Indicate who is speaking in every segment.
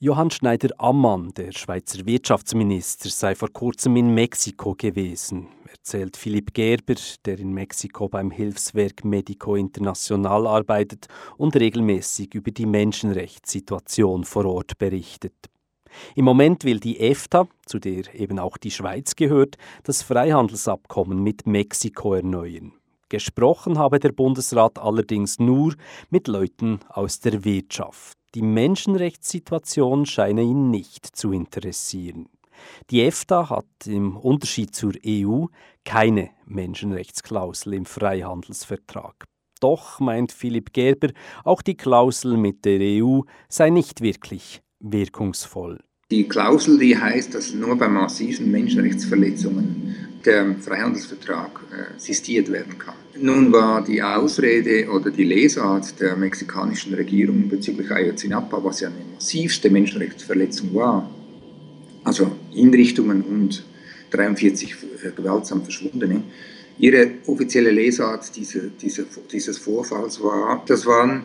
Speaker 1: Johann Schneider-Ammann, der Schweizer Wirtschaftsminister, sei vor kurzem in Mexiko gewesen, erzählt Philipp Gerber, der in Mexiko beim Hilfswerk Medico International arbeitet und regelmäßig über die Menschenrechtssituation vor Ort berichtet. Im Moment will die EFTA, zu der eben auch die Schweiz gehört, das Freihandelsabkommen mit Mexiko erneuern. Gesprochen habe der Bundesrat allerdings nur mit Leuten aus der Wirtschaft. Die Menschenrechtssituation scheine ihn nicht zu interessieren. Die EFTA hat im Unterschied zur EU keine Menschenrechtsklausel im Freihandelsvertrag. Doch, meint Philipp Gerber, auch die Klausel mit der EU sei nicht wirklich wirkungsvoll.
Speaker 2: Die Klausel, die heißt, dass nur bei massiven Menschenrechtsverletzungen der Freihandelsvertrag äh, sistiert werden kann. Nun war die Ausrede oder die Lesart der mexikanischen Regierung bezüglich Ayotzinapa, was ja eine massivste Menschenrechtsverletzung war, also Hinrichtungen und 43 äh, gewaltsam Verschwundene, ihre offizielle Lesart diese, diese, dieses Vorfalls war, das waren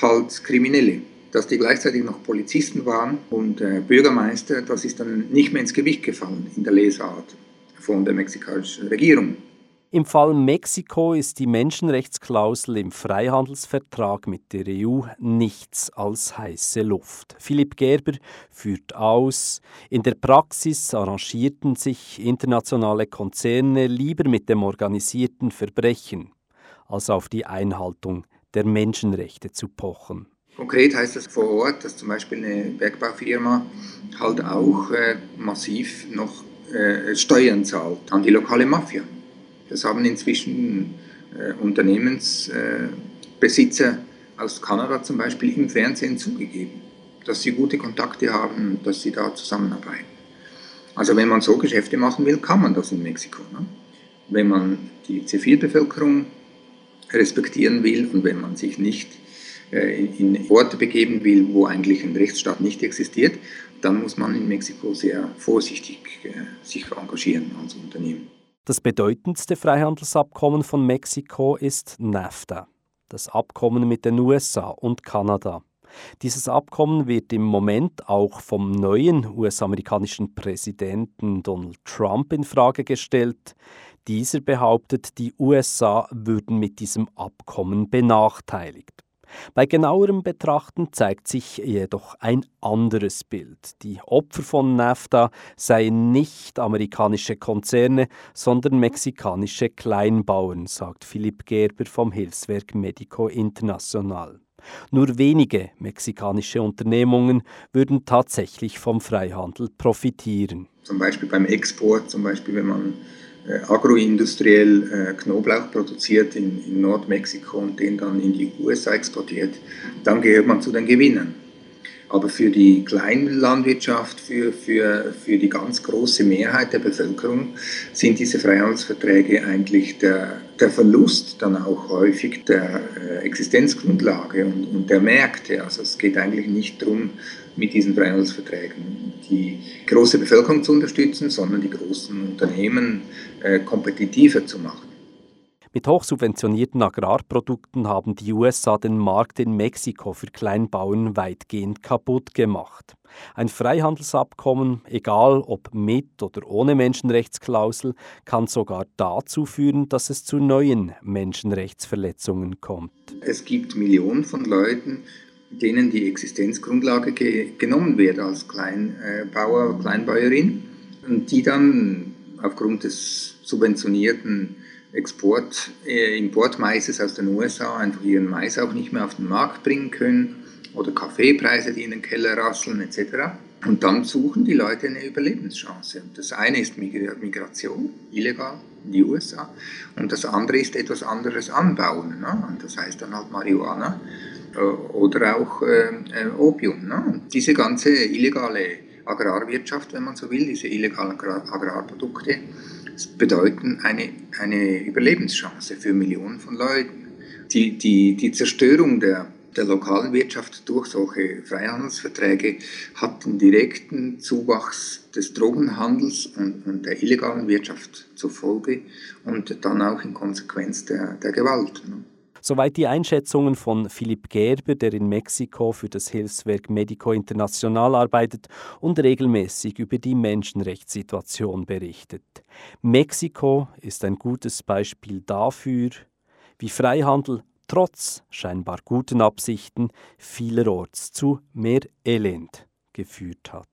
Speaker 2: halt Kriminelle. Dass die gleichzeitig noch Polizisten waren und äh, Bürgermeister, das ist dann nicht mehr ins Gewicht gefallen in der Lesart von der mexikanischen Regierung.
Speaker 1: Im Fall Mexiko ist die Menschenrechtsklausel im Freihandelsvertrag mit der EU nichts als heiße Luft. Philipp Gerber führt aus, in der Praxis arrangierten sich internationale Konzerne lieber mit dem organisierten Verbrechen, als auf die Einhaltung der Menschenrechte zu pochen.
Speaker 2: Konkret heißt das vor Ort, dass zum Beispiel eine Bergbaufirma halt auch äh, massiv noch äh, Steuern zahlt an die lokale Mafia. Das haben inzwischen äh, Unternehmensbesitzer aus Kanada zum Beispiel im Fernsehen zugegeben, dass sie gute Kontakte haben, dass sie da zusammenarbeiten. Also wenn man so Geschäfte machen will, kann man das in Mexiko. Ne? Wenn man die Zivilbevölkerung respektieren will und wenn man sich nicht äh, in Orte begeben will, wo eigentlich ein Rechtsstaat nicht existiert, dann muss man in Mexiko sehr vorsichtig äh, sich engagieren als Unternehmen.
Speaker 1: Das bedeutendste Freihandelsabkommen von Mexiko ist NAFTA, das Abkommen mit den USA und Kanada. Dieses Abkommen wird im Moment auch vom neuen US-amerikanischen Präsidenten Donald Trump in Frage gestellt. Dieser behauptet, die USA würden mit diesem Abkommen benachteiligt. Bei genauerem Betrachten zeigt sich jedoch ein anderes Bild. Die Opfer von NAFTA seien nicht amerikanische Konzerne, sondern mexikanische Kleinbauern, sagt Philipp Gerber vom Hilfswerk Medico International. Nur wenige mexikanische Unternehmungen würden tatsächlich vom Freihandel profitieren.
Speaker 2: Zum Beispiel beim Export, zum Beispiel wenn man agroindustriell äh, Knoblauch produziert in, in, Nordmexiko und den dann in die USA exportiert, dann gehört man zu den Gewinnern. Aber für die Kleinlandwirtschaft, für, für, für die ganz große Mehrheit der Bevölkerung sind diese Freihandelsverträge eigentlich der, der Verlust dann auch häufig der äh, Existenzgrundlage und, und der Märkte. Also es geht eigentlich nicht darum, mit diesen Freihandelsverträgen die große Bevölkerung zu unterstützen, sondern die großen Unternehmen äh, kompetitiver zu machen.
Speaker 1: Mit hochsubventionierten Agrarprodukten haben die USA den Markt in Mexiko für Kleinbauern weitgehend kaputt gemacht. Ein Freihandelsabkommen, egal ob mit oder ohne Menschenrechtsklausel, kann sogar dazu führen, dass es zu neuen Menschenrechtsverletzungen kommt.
Speaker 2: Es gibt Millionen von Leuten, denen die Existenzgrundlage ge genommen wird als Kleinbauer, Kleinbäuerin und die dann aufgrund des subventionierten Export, äh, Importmaises aus den USA einfach ihren Mais auch nicht mehr auf den Markt bringen können oder Kaffeepreise, die in den Keller rasseln etc. Und dann suchen die Leute eine Überlebenschance. Und das eine ist Migration, illegal in die USA, und das andere ist etwas anderes anbauen. Ne? Und das heißt dann halt Marihuana äh, oder auch äh, äh Opium. Ne? Diese ganze illegale Agrarwirtschaft, wenn man so will, diese illegalen Agrarprodukte, bedeuten eine, eine Überlebenschance für Millionen von Leuten. Die, die, die Zerstörung der, der lokalen Wirtschaft durch solche Freihandelsverträge hat den direkten Zuwachs des Drogenhandels und, und der illegalen Wirtschaft zur Folge und dann auch in Konsequenz der, der Gewalt. Ne?
Speaker 1: Soweit die Einschätzungen von Philipp Gerber, der in Mexiko für das Hilfswerk Medico International arbeitet und regelmäßig über die Menschenrechtssituation berichtet. Mexiko ist ein gutes Beispiel dafür, wie Freihandel trotz scheinbar guten Absichten vielerorts zu mehr Elend geführt hat.